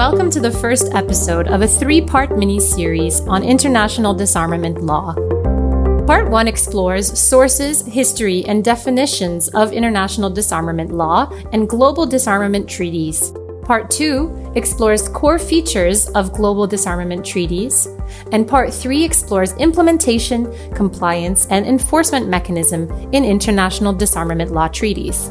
Welcome to the first episode of a three part mini series on international disarmament law. Part 1 explores sources, history, and definitions of international disarmament law and global disarmament treaties. Part 2 explores core features of global disarmament treaties. And Part 3 explores implementation, compliance, and enforcement mechanism in international disarmament law treaties.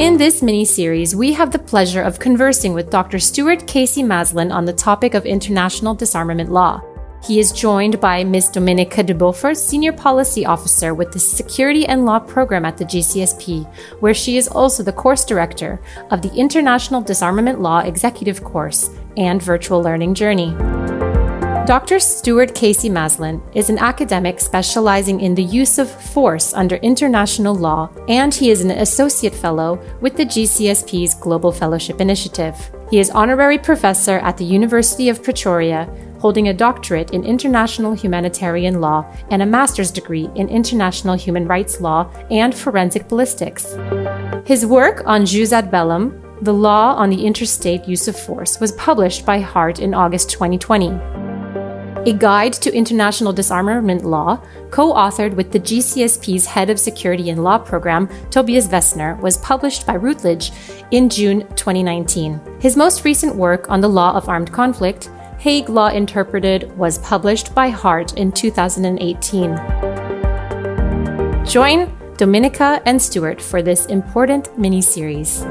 In this mini series, we have the pleasure of conversing with Dr. Stuart Casey Maslen on the topic of international disarmament law. He is joined by Ms. Dominika de Beauffort, Senior Policy Officer with the Security and Law Program at the GCSP, where she is also the course director of the International Disarmament Law Executive Course and Virtual Learning Journey. Dr. Stuart Casey Maslen is an academic specializing in the use of force under international law, and he is an associate fellow with the GCSP's Global Fellowship Initiative. He is honorary professor at the University of Pretoria, holding a doctorate in international humanitarian law and a master's degree in international human rights law and forensic ballistics. His work on Jus ad bellum, the law on the interstate use of force, was published by Hart in August 2020. A Guide to International Disarmament Law, co authored with the GCSP's Head of Security and Law program, Tobias Vestner, was published by Routledge in June 2019. His most recent work on the law of armed conflict, Hague Law Interpreted, was published by Hart in 2018. Join Dominika and Stuart for this important mini series.